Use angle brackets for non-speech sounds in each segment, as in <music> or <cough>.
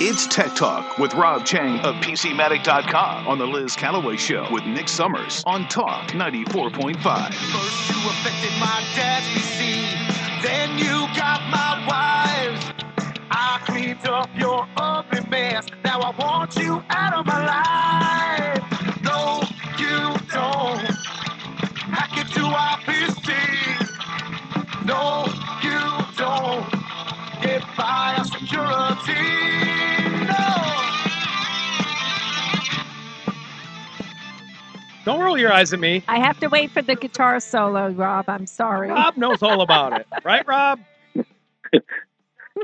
It's Tech Talk with Rob Cheng of PCMatic.com on the Liz Calloway Show with Nick Summers on Talk 94.5. First you affected my dad's PC, then you got my. I cleaned up your ugly mess. Now I want you out of my life. No, you don't. Hack our PC. No, you don't. Get by security. Don't roll your eyes at me. I have to wait for the guitar solo, Rob. I'm sorry. Rob knows all about it, right, Rob? <laughs>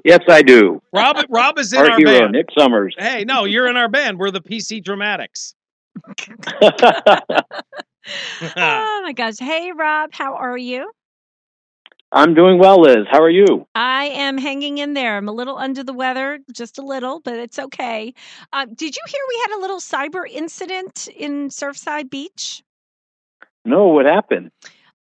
Yes, I do. Rob, Rob is in Our our hero, band. Nick Summers. Hey, no, you're in our band. We're the PC Dramatics. <laughs> <laughs> oh my gosh. Hey, Rob, how are you? I'm doing well, Liz. How are you? I am hanging in there. I'm a little under the weather, just a little, but it's okay. Uh, did you hear we had a little cyber incident in Surfside Beach? No, what happened?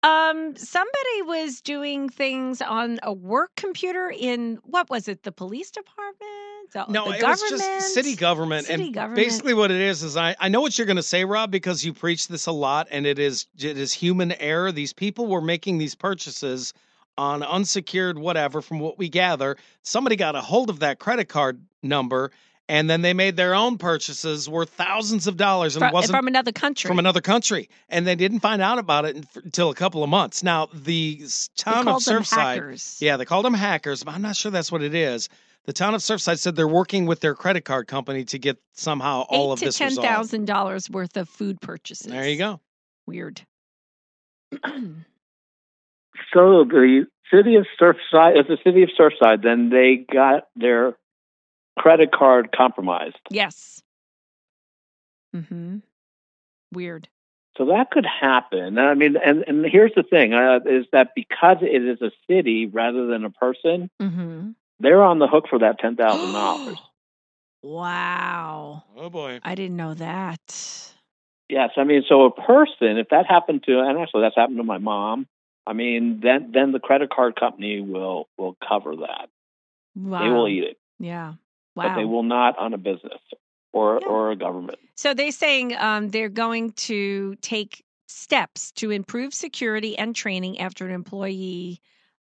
Um, somebody was doing things on a work computer in what was it? The police department? The, No, the it was just city government. City and government. basically what it is is I, I know what you're going to say, Rob, because you preach this a lot and it is it is human error. These people were making these purchases on unsecured whatever from what we gather. Somebody got a hold of that credit card number and then they made their own purchases worth thousands of dollars and Fro- it wasn't from another country. from another country, and they didn't find out about it until a couple of months. Now, the town of Surfside, yeah, they called them hackers, but I'm not sure that's what it is. The town of Surfside said they're working with their credit card company to get somehow all Eight of to this ten thousand dollars worth of food purchases. There you go. Weird. <clears throat> So the city of Surfside, it's the city of Surfside, then they got their credit card compromised. yes. Mm-hmm. Weird. So that could happen. I mean, and, and here's the thing uh, is that because it is a city rather than a person, Mm-hmm. they're on the hook for that $10,000. <gasps> wow. Oh boy. I didn't know that. Yes, I mean, so a person, if that happened to, and actually that's happened to my mom, I mean, then then the credit card company will will cover that. Wow. They will eat it, Yeah. Wow. but they will not on a business or Yeah. or a government. So they're saying um, they're going to take steps to improve security and training after an employee,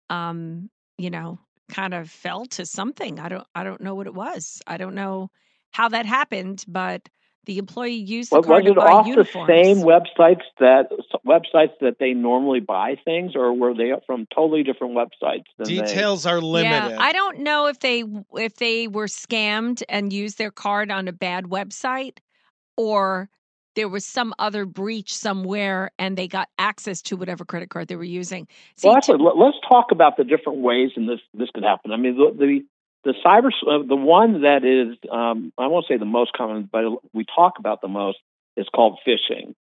um, you know, kind of fell to something. I don't, I don't know what it was. I don't know how that happened, but the employee used the What, card was to it buy off uniforms. the same websites that websites that they normally buy things, or were they from totally different websites? Than they- Details are limited. Yeah, I don't know if they if they were scammed and used their card on a bad website or there was some other breach somewhere and they got access to whatever credit card they were using. See, well, actually, let- let's talk about the different ways in this this could happen. I mean, the the, the cyber uh, the one that is um, I won't say the most common, but we talk about the most is called phishing.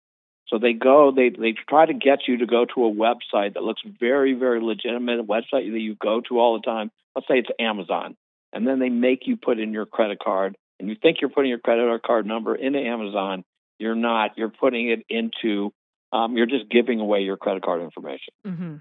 So they go they they try to get you to go to a website that looks very very legitimate, a website that you go to all the time. Let's say it's Amazon, and then they make you put in your credit card, and you think you're putting your credit card number into Amazon. You're not. You're putting it into. Um, you're just giving away your credit card information. Mhm.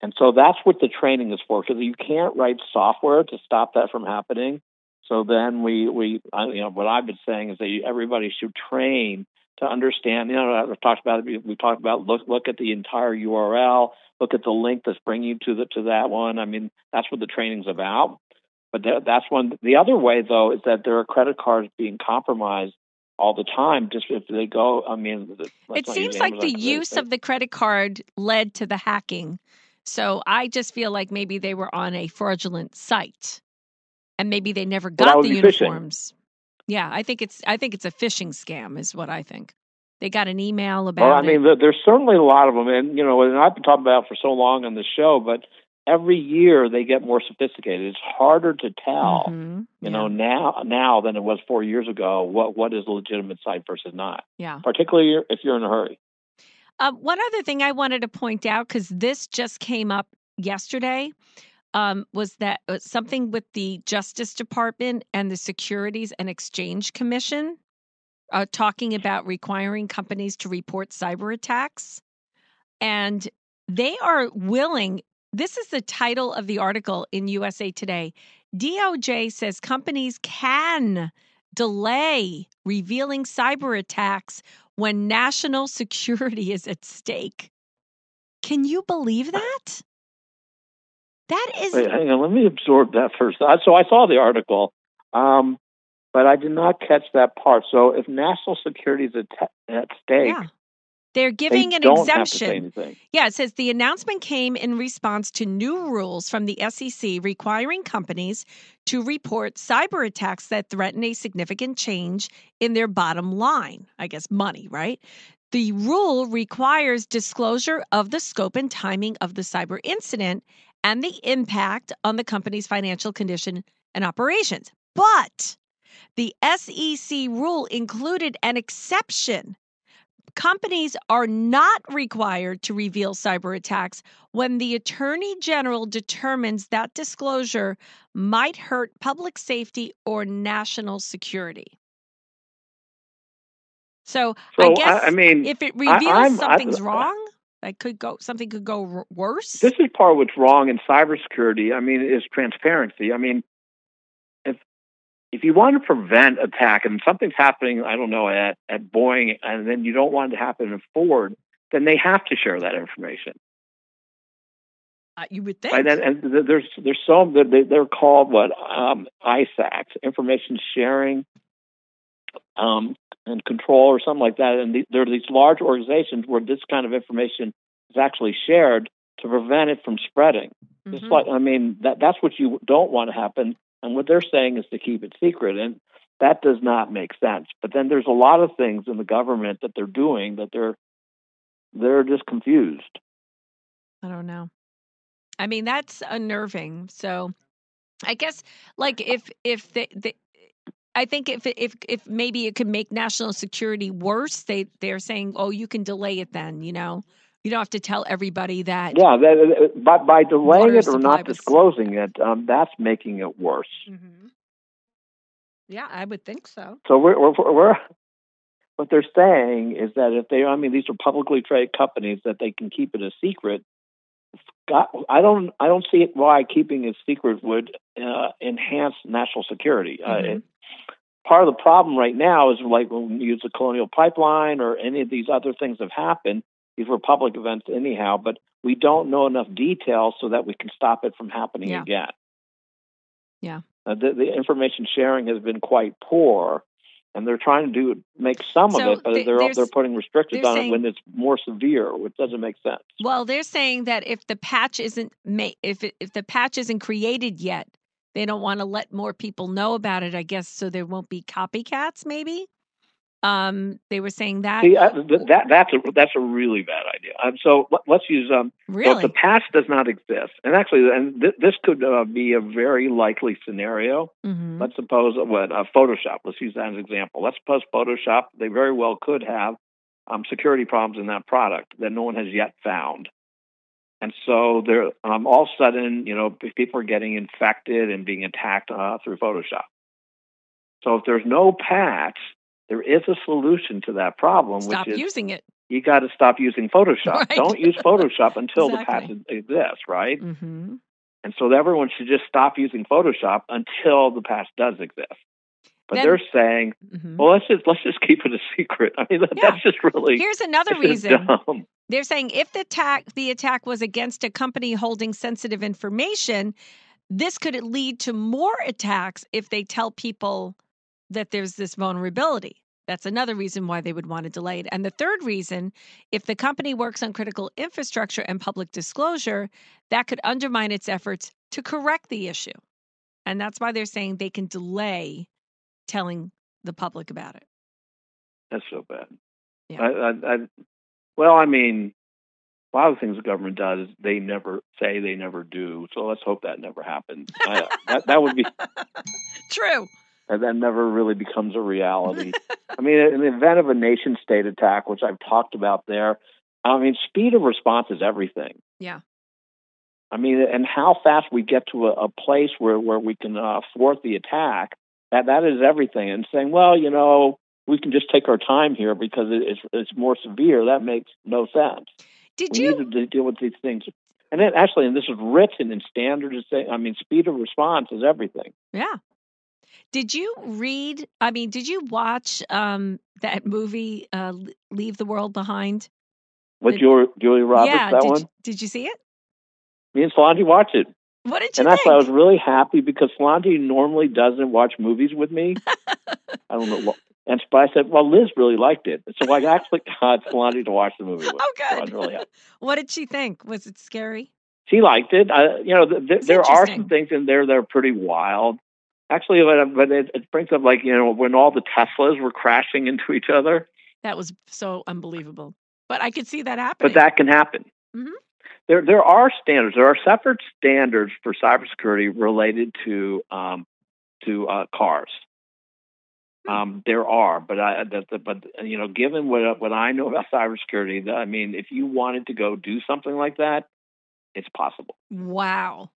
And so that's what the training is for, because you can't write software to stop that from happening. So then we, we, you know, what I've been saying is that you, everybody should train to understand. You know, I've talked about it. We talked about look, look at the entire URL, look at the link that's bringing you to the to that one. I mean, that's what the training's about. But that, that's one. The other way, though, is that there are credit cards being compromised all the time. Just if they go, I mean, It seems like the use of the credit card led to the hacking. So I just feel like maybe they were on a fraudulent site and maybe they never got would the uniforms. Yeah, I think it's I think it's a phishing scam is what I think. They got an email about Well, I mean, there, there's certainly a lot of them, and you know, and I've been talking about it for so long on the show, but every year they get more sophisticated. It's harder to tell, Mhm. you know, now now than it was four years ago. What what is a legitimate site versus not, Yeah. particularly if you're in a hurry. Um, one other thing I wanted to point out because this just came up yesterday um, was that uh, something with the Justice Department and the Securities and Exchange Commission uh, talking about requiring companies to report cyber attacks, and they are willing This is the title of the article in USA Today. DOJ says companies can delay revealing cyber attacks when national <laughs> security is at stake. Can you believe that? That is Wait, hang on. Let me absorb that first. So I saw the article, um, but I did not catch that part. So if national security is at, at stake, yeah. They're they giving an to say exemption. Yeah, it says the announcement came in response to new rules from the SEC requiring companies to report cyber attacks that threaten a significant change in their bottom line. I guess money, right? The rule requires disclosure of the scope and timing of the cyber incident and the impact on the company's financial condition and operations. But the SEC rule included an exception companies are not required to reveal cyber attacks when the attorney general determines that disclosure might hurt public safety or national security. So, I So guess I, I mean, if it reveals I- something's wrong, that could go something could go r- worse. this is part of what's wrong in cybersecurity. I mean, is transparency. I mean, if you want to prevent attack and something's happening, I don't know at at Boeing, and then you don't want it to happen at Ford, then they have to share that information. Uh, you would think. And, and there's there's some they're called what um, ISACs, information sharing um, and control, or something like that. And the, there are these large organizations where this kind of information is actually shared to prevent it from spreading. Just Mhm. like I mean, that that's what you don't want to happen. And what they're saying is to keep it secret, and that does not make sense. But then there's a lot of things in the government that they're doing that they're they're just confused. I don't know. I mean, that's unnerving. So, I guess like if if the, the I think if if if maybe it could make national security worse, they they're saying, oh, you can delay it. Then you know, you don't have to tell everybody that. Yeah, that, uh, by by delaying it or not was- disclosing it, um, that's making it worse. Mhm. Yeah, I would think so. So we're, we're, we're what they're saying is that if they, I mean, these are publicly traded companies that they can keep it a secret. Got, I don't, I don't see why keeping it secret would uh, enhance national security. Uh, Mhm. it, part of the problem right now is like when we use the Colonial Pipeline or any of these other things have happened. These were public events anyhow, but we don't know enough details so that we can stop it from happening Yeah. again. Yeah. Uh, the, the information sharing has been quite poor, and they're trying to do make some So of it, but th- they're they're putting restrictions they're on saying- it when it's more severe, which doesn't make sense. Well, they're saying that if the patch isn't ma- if it, if the patch isn't created yet, they don't want to let more people know about it. I guess so there won't be copycats. Maybe. Um, they were saying that. See, th- that that's a that's a really bad idea. Um, so let, let's use um. So if really? the patch does not exist, and actually, and th- this could uh, be a very likely scenario. Mhm. Let's suppose what uh, Photoshop. Let's use that as an example. Let's suppose Photoshop. They very well could have um, security problems in that product that no one has yet found, and so they're um, all of a sudden, you know, people are getting infected and being attacked uh, through Photoshop. So if there's no patch, there is a solution to that problem, Stop which is using it. you got to stop using Photoshop. <laughs> Right. Don't use Photoshop until Exactly. the patch exists, right? hmm And so everyone should just stop using Photoshop until the patch does exist. But Then- they're saying, hmm well, let's just let's just keep it a secret. I mean, that, Yeah. that's just really Here's another <laughs> reason. dumb. They're saying if the attack the attack was against a company holding sensitive information, this could lead to more attacks if they tell people that there's this vulnerability. That's another reason why they would want to delay it. And the third reason, if the company works on critical infrastructure and public disclosure, that could undermine its efforts to correct the issue. And that's why they're saying they can delay telling the public about it. That's so bad. Yeah. I, I, I, well, I mean, a lot of things the government does, they never say, they never do. So let's hope that never happens. That, that would be <laughs> True. And that never really becomes a reality. <laughs> I mean, in the event of a nation state attack, which I've talked about there, I mean, speed of response is everything. Yeah. I mean, and how fast we get to a, a place where, where we can uh, thwart the attack, that, that is everything. And saying, well, you know, we can just take our time here because it, it's, it's more severe, that makes no sense. Did we you need to deal with these things And then actually, and this is written in standards. I mean, speed of response is everything. Yeah. Did you read? I mean, did you watch um, that movie, uh, Leave the World Behind? With The- Julia, Julia Roberts, yeah. that did, one. Did you see it? Me and Solange watched it. What did you And that's think? why I was really happy because Solange normally doesn't watch movies with me. I don't know. What, and I said, well, Liz really liked it. So I actually <laughs> got Solange to watch the movie with. oh, So I was good. really happy. <laughs> what did she think? Was it scary? She liked it. I, you know, th- th- there are some things in there that are pretty wild. Actually, but, but it, it brings up like you know when all the Teslas were crashing into each other. That was so unbelievable. But I could see that happening. But that can happen. Mhm. There, there are standards. There are separate standards for cybersecurity related to um, to uh, cars. Hmm. Um, there are, but I, that, but you know, given what what I know about cybersecurity, I mean, if you wanted to go do something like that, it's possible. wow.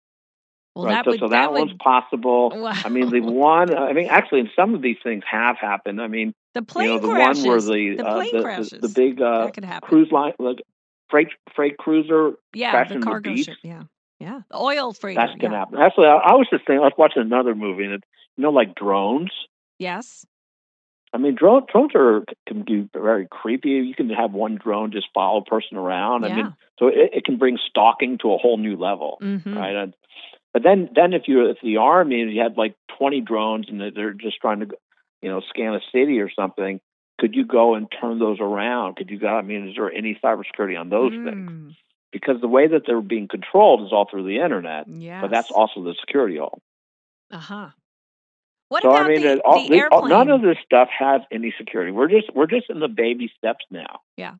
Well, right. that so, would so that, that, one's would possible. wow. I mean, the <laughs> one. I mean, actually, some of these things have happened. I mean, the plane you know, the crashes. one where the the uh, plane the, the, crashes. the big uh, that could happen. cruise line, like freight freight cruiser, yeah, the into the cargo beach. ship. Yeah, yeah. The oil freight. That's gonna yeah. happen. Actually, I, I was just thinking. I was watching another movie, and it, you know, like drones. Yes. I mean, drone, drones are can be very creepy. You can have one drone just follow a person around. I mean, so it, it can bring stalking to a whole new level, Mm-hmm. right? And, but then, then if you if the army and you had like twenty drones and they're just trying to, you know, scan a city or something, could you go and turn those around? Could you go? I mean, is there any cybersecurity on those Mm. things? Because the way that they're being controlled is all through the internet, Yeah. but that's also the security hole. Uh huh. What so about I mean, the, all, the the- all- airplane? none of this stuff has any security. We're just we're just in the baby steps now. Yeah.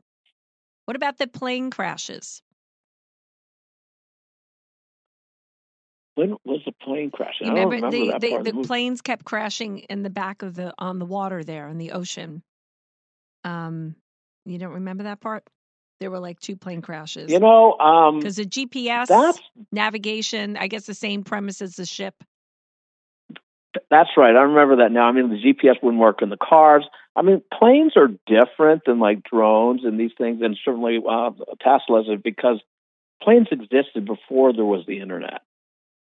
What about the plane crashes? When was the plane crashing? You I don't remember, remember the that the, part the the planes kept crashing in the back of the on the water there in the ocean. Um, you don't remember that part? There were like two plane crashes. You know, um, because the GPS that's navigation, I guess the same premise as the ship. that's right. I remember that now. I mean, the GPS wouldn't work in the cars. I mean, planes are different than like drones and these things, and certainly uh, Teslas because planes existed before there was the internet,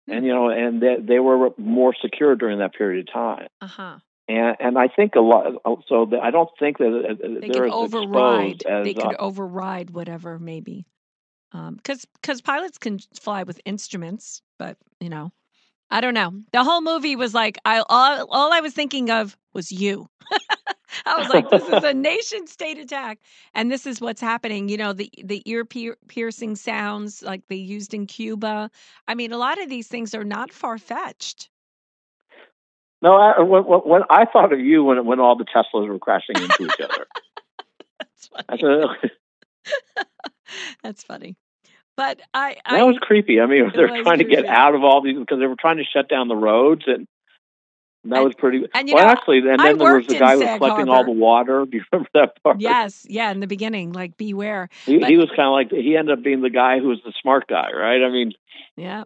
and you know, and they, they were more secure during that period of time. Uh huh. And and I think a lot. So that I don't think that uh, They they're could as override. as They could uh, override whatever maybe. Because because pilots can fly with instruments, but you know, I don't know. The whole movie was like I all all I was thinking of was you. <laughs> <laughs> I was like, this is a nation state attack, and this is what's happening. You know, the the ear pier- piercing sounds like they used in Cuba. I mean, a lot of these things are not far fetched. no. I, when, when when I thought of you when when all the Teslas were crashing into each other, <laughs> That's funny. said, <laughs> That's funny. But I, I That was creepy. I mean, they're trying to get out of all these because they were trying to shut down the roads, and that And- was pretty. and well, know, actually, and I then there was the guy who was collecting all the water. <laughs> Do you remember that part? yes, yeah, in the beginning, like beware. he, but- he was kind of like he ended up being the guy who was the smart guy, right? I mean, Yeah.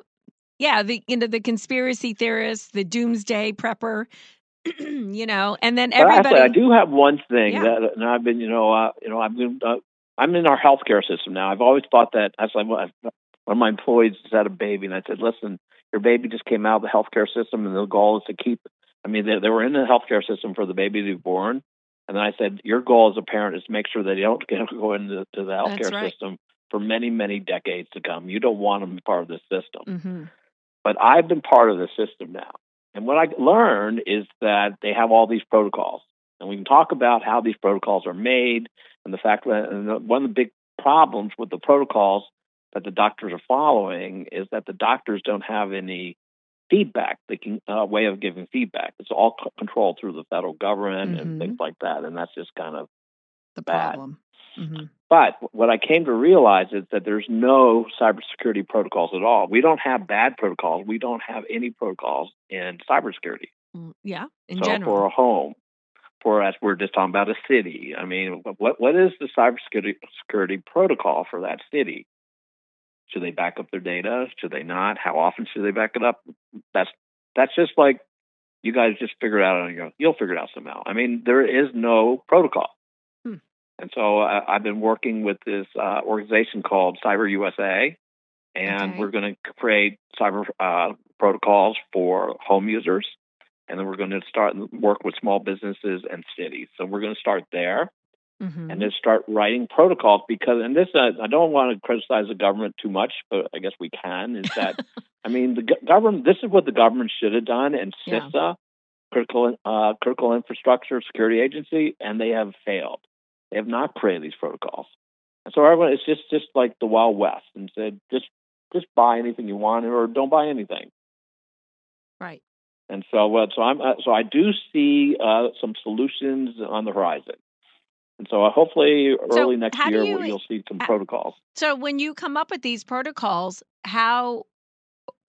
Yeah, the you know the conspiracy theorist, the doomsday prepper, <clears throat> you know, and then everybody actually, I do have one thing Yeah. that, and I've been, you know, uh, you know, I've been, uh, I'm in our healthcare system now. I've always thought that. As I, one of my employees just had a baby, and I said, "Listen, your baby just came out of the healthcare system, and the goal is to keep." I mean, they, they were in the healthcare system for the baby to be born, and then I said, "Your goal as a parent is to make sure they don't get, <laughs> go into to the healthcare right. system for many, many decades to come. You don't want them to be part of the system." hmm but I've been part of the system now. And what I learned is that they have all these protocols. And we can talk about how these protocols are made and the fact that one of the big problems with the protocols that the doctors are following is that the doctors don't have any feedback, can uh, way of giving feedback. It's all c- controlled through the federal government Mhm. and things like that. And that's just kind of the bad. problem. hmm but what I came to realize is that there's no cybersecurity protocols at all. We don't have bad protocols. We don't have any protocols in cybersecurity. Mm, Yeah, in so general. for a home, for us, we're just talking about a city. I mean, what what is the cybersecurity security protocol for that city? Should they back up their data? Should they not? How often should they back it up? That's that's just like you guys just figure it out on your own. You'll figure it out somehow. I mean, there is no protocol. Hmm. And so uh, I've been working with this uh, organization called Cyber USA, and Okay. we're going to create cyber uh, protocols for home users, and then we're going to start work with small businesses and cities. So we're going to start there Mhm. and then start writing protocols because, and this uh, I don't want to criticize the government too much, but I guess we can. Is that <laughs> I mean the government? This is what the government should have done, and Yeah. CISA, critical uh, critical infrastructure security agency, and they have failed. They have not created these protocols, and so everyone it's just just like the Wild West, and said just just buy anything you want or don't buy anything. right. And so, uh, so I'm, uh, so I do see uh, some solutions on the horizon. And so, uh, hopefully, So early next year, you- we'll you'll see some protocols. So when you come up with these protocols, how,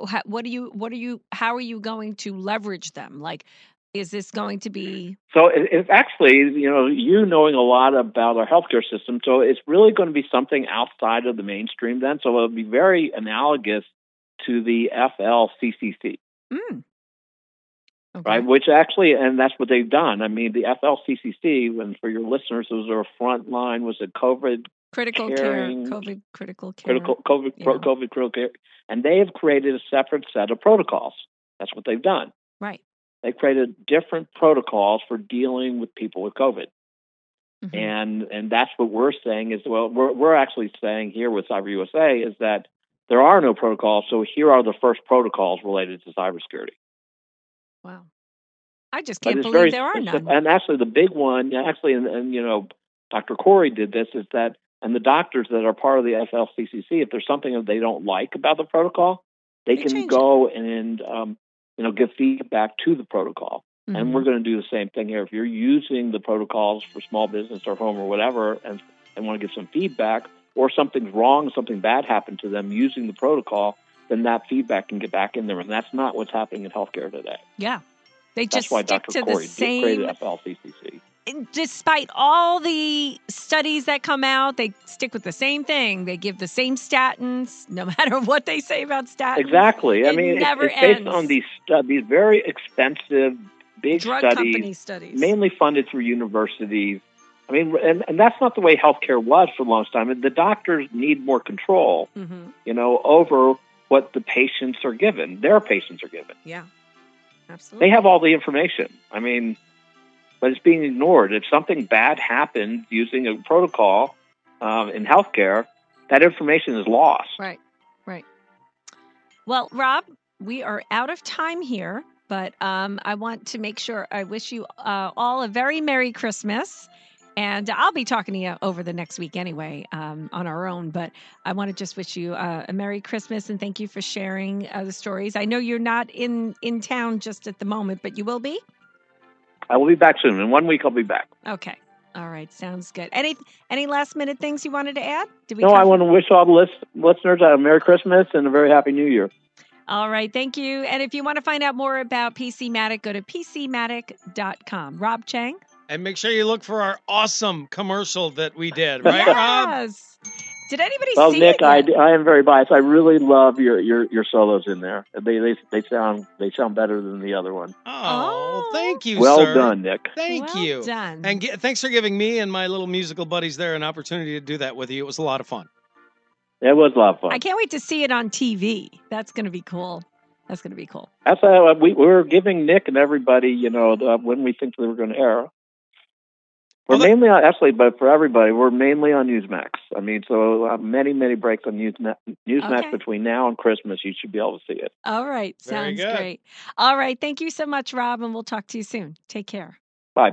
how what do you what are you how are you going to leverage them? Like, is this going to be So, it, it's actually, you know, you knowing a lot about our healthcare system. So, it's really going to be something outside of the mainstream. Then, so it'll be very analogous to the FLCCC. mm, okay. right? Which actually, and that's what they've done. I mean, the FLCCC, and for your listeners, those are front line was it COVID critical caring- care, COVID critical care. critical COVID Yeah. COVID critical care, and they have created a separate set of protocols. That's what they've done. Right. They created different protocols for dealing with people with COVID, Mhm. and and that's what we're saying is well, we're we're actually saying here with Cyber USA is that there are no protocols. So here are the first protocols related to cybersecurity. Wow. I just can't believe very there are none. And actually, the big one, actually, and, and you know, Dr. Kory did this, is that, and the doctors that are part of the FLCCC, if there's something that they don't like about the protocol, they, They can go and, um, you know, give feedback to the protocol. And Mhm. we're going to do the same thing here. If you're using the protocols for small business or home or whatever, and, and want to give some feedback, or something's wrong, something bad happened to them using the protocol, then that feedback can get back in there. And that's not what's happening in healthcare today. yeah. They That's just why stick Dr. to Kory the same created FLCCC. despite all the studies that come out, they stick with the same thing. They give the same statins, no <laughs> matter what they say about statins. Exactly. I mean, it's, never it's based ends. on these stu- these very expensive, big Drug studies, company studies. mainly funded through universities. I mean, and, and that's not the way healthcare was for the longest time. And The doctors need more control, hmm you know, over what the patients are given. Their patients are given. Yeah. Absolutely. They have all the information. I mean, but it's being ignored. If something bad happened using a protocol um, in healthcare, that information is lost. Right, right. Well, Rob, we are out of time here, but um, I want to make sure I wish you uh, all a very Merry Christmas. And I'll be talking to you over the next week anyway um, on our own. But I want to just wish you uh, a Merry Christmas and thank you for sharing uh, the stories. I know you're not in, in town just at the moment, but you will be? I will be back soon. In one week, I'll be back. Okay. All right. Sounds good. Any any last minute things you wanted to add? Did we No, I want to wish all the list- listeners a Merry Christmas and a very Happy New Year. All right, thank you. And if you want to find out more about PCmatic, go to PCmatic.com. Rob Cheng. And make sure you look for our awesome commercial that we did, <laughs> right, Rob? yes. Did anybody Well, see Nick, it? I, yet? I am very biased. I really love your, your, your solos in there. They, they they sound they sound better than the other one. Oh, Oh. thank you, well sir. done, Nick. Thank well you. Done. And ge- thanks for giving me and my little musical buddies there an opportunity to do that with you. It was a lot of fun. It was a lot of fun. I can't wait to see it on TV. That's going to be cool. That's going to be cool. That's uh, we we're giving Nick and everybody, you know, the, when we think they were going to air. We're Well, mainly on, actually, but for everybody, we're mainly on Newsmax. I mean, so uh, many many breaks on Newsmax. Newsmax Okay. between now and Christmas. You should be able to see it. All right. Sounds great. All right. Thank you so much, Rob, and we'll talk to you soon. Take care. Bye.